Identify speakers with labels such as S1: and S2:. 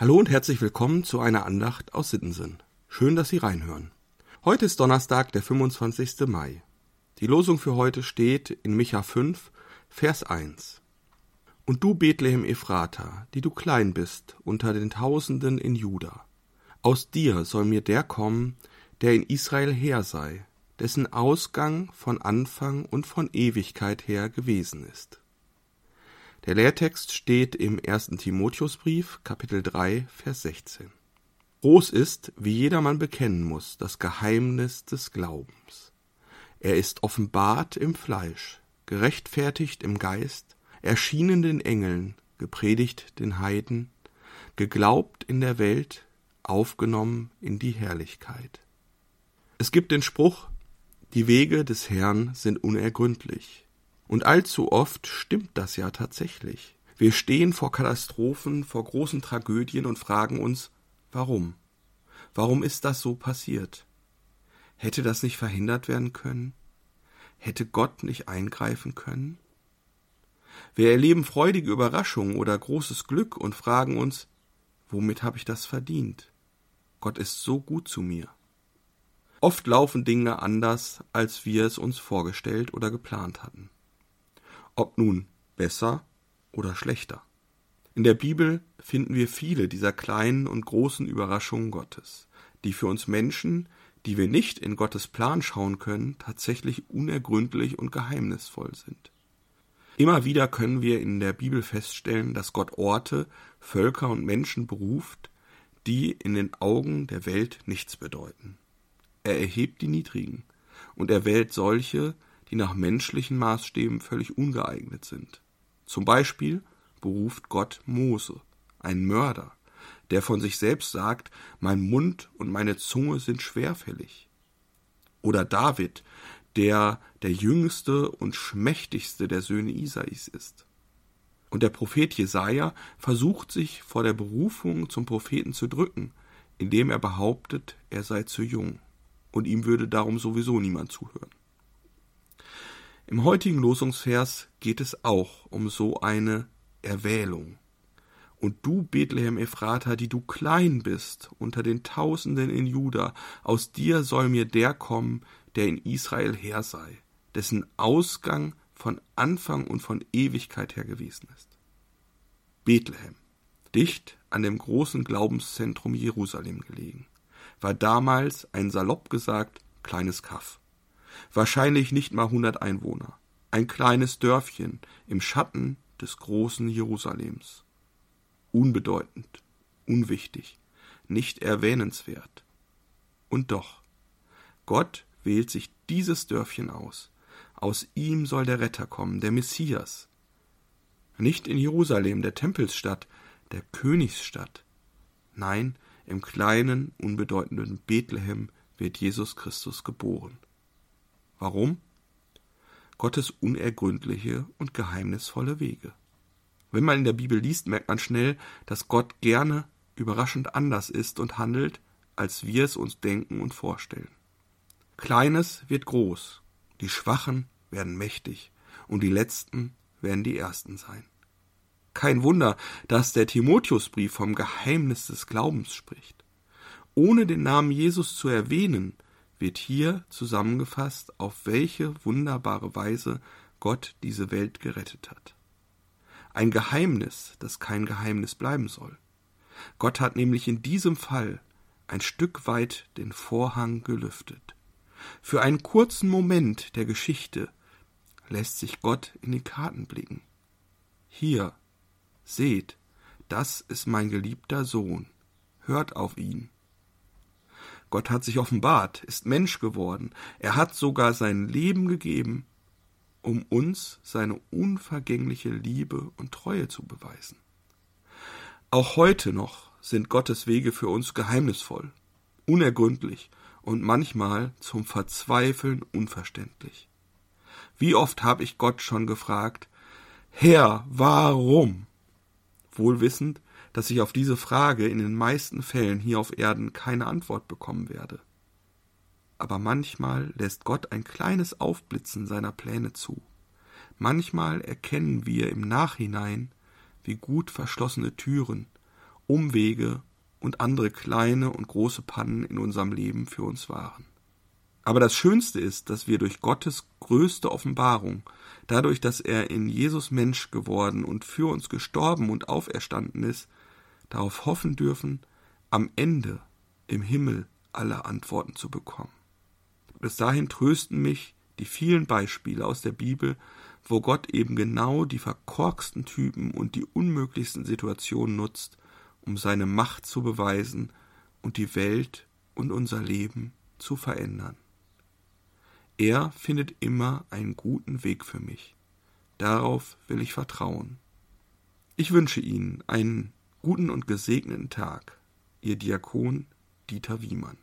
S1: Hallo und herzlich willkommen zu einer Andacht aus Sittensen. Schön, dass Sie reinhören. Heute ist Donnerstag, der 25. Mai. Die Losung für heute steht in Micha 5, Vers 1. Und du, Bethlehem Ephrata, die du klein bist unter den Tausenden in Juda, aus dir soll mir der kommen, der in Israel her sei, dessen Ausgang von Anfang und von Ewigkeit her gewesen ist. Der Lehrtext steht im ersten Timotheusbrief, Kapitel 3, Vers 16. Groß ist, wie jedermann bekennen muss, das Geheimnis des Glaubens. Er ist offenbart im Fleisch, gerechtfertigt im Geist, erschienen den Engeln, gepredigt den Heiden, geglaubt in der Welt, aufgenommen in die Herrlichkeit. Es gibt den Spruch, die Wege des Herrn sind unergründlich. Und allzu oft stimmt das ja tatsächlich. Wir stehen vor Katastrophen, vor großen Tragödien und fragen uns, warum? Warum ist das so passiert? Hätte das nicht verhindert werden können? Hätte Gott nicht eingreifen können? Wir erleben freudige Überraschungen oder großes Glück und fragen uns, womit habe ich das verdient? Gott ist so gut zu mir. Oft laufen Dinge anders, als wir es uns vorgestellt oder geplant hatten ob nun besser oder schlechter. In der Bibel finden wir viele dieser kleinen und großen Überraschungen Gottes, die für uns Menschen, die wir nicht in Gottes Plan schauen können, tatsächlich unergründlich und geheimnisvoll sind. Immer wieder können wir in der Bibel feststellen, dass Gott Orte, Völker und Menschen beruft, die in den Augen der Welt nichts bedeuten. Er erhebt die Niedrigen und er wählt solche, die nach menschlichen Maßstäben völlig ungeeignet sind. Zum Beispiel beruft Gott Mose, ein Mörder, der von sich selbst sagt, mein Mund und meine Zunge sind schwerfällig. Oder David, der der jüngste und schmächtigste der Söhne Isais ist. Und der Prophet Jesaja versucht sich vor der Berufung zum Propheten zu drücken, indem er behauptet, er sei zu jung und ihm würde darum sowieso niemand zuhören. Im heutigen Losungsvers geht es auch um so eine Erwählung. Und du, Bethlehem Ephrata, die du klein bist unter den Tausenden in Juda, aus dir soll mir der kommen, der in Israel her sei, dessen Ausgang von Anfang und von Ewigkeit her gewesen ist. Bethlehem, dicht an dem großen Glaubenszentrum Jerusalem gelegen, war damals ein salopp gesagt kleines Kaff wahrscheinlich nicht mal hundert Einwohner. Ein kleines Dörfchen im Schatten des großen Jerusalems. Unbedeutend, unwichtig, nicht erwähnenswert. Und doch, Gott wählt sich dieses Dörfchen aus. Aus ihm soll der Retter kommen, der Messias. Nicht in Jerusalem, der Tempelsstadt, der Königsstadt. Nein, im kleinen, unbedeutenden Bethlehem wird Jesus Christus geboren. Warum? Gottes unergründliche und geheimnisvolle Wege. Wenn man in der Bibel liest, merkt man schnell, dass Gott gerne überraschend anders ist und handelt, als wir es uns denken und vorstellen. Kleines wird groß, die Schwachen werden mächtig und die Letzten werden die Ersten sein. Kein Wunder, dass der Timotheusbrief vom Geheimnis des Glaubens spricht. Ohne den Namen Jesus zu erwähnen, wird hier zusammengefasst, auf welche wunderbare Weise Gott diese Welt gerettet hat. Ein Geheimnis, das kein Geheimnis bleiben soll. Gott hat nämlich in diesem Fall ein Stück weit den Vorhang gelüftet. Für einen kurzen Moment der Geschichte lässt sich Gott in die Karten blicken. Hier, seht, das ist mein geliebter Sohn, hört auf ihn. Gott hat sich offenbart, ist Mensch geworden. Er hat sogar sein Leben gegeben, um uns seine unvergängliche Liebe und Treue zu beweisen. Auch heute noch sind Gottes Wege für uns geheimnisvoll, unergründlich und manchmal zum Verzweifeln unverständlich. Wie oft habe ich Gott schon gefragt, Herr, warum? Wohl wissend, dass ich auf diese Frage in den meisten Fällen hier auf Erden keine Antwort bekommen werde. Aber manchmal lässt Gott ein kleines Aufblitzen seiner Pläne zu. Manchmal erkennen wir im Nachhinein, wie gut verschlossene Türen Umwege und andere kleine und große Pannen in unserem Leben für uns waren. Aber das Schönste ist, dass wir durch Gottes größte Offenbarung, dadurch, dass er in Jesus Mensch geworden und für uns gestorben und auferstanden ist, darauf hoffen dürfen, am Ende im Himmel alle Antworten zu bekommen. Bis dahin trösten mich die vielen Beispiele aus der Bibel, wo Gott eben genau die verkorksten Typen und die unmöglichsten Situationen nutzt, um seine Macht zu beweisen und die Welt und unser Leben zu verändern. Er findet immer einen guten Weg für mich. Darauf will ich vertrauen. Ich wünsche Ihnen einen guten und gesegneten Tag. Ihr Diakon Dieter Wiemann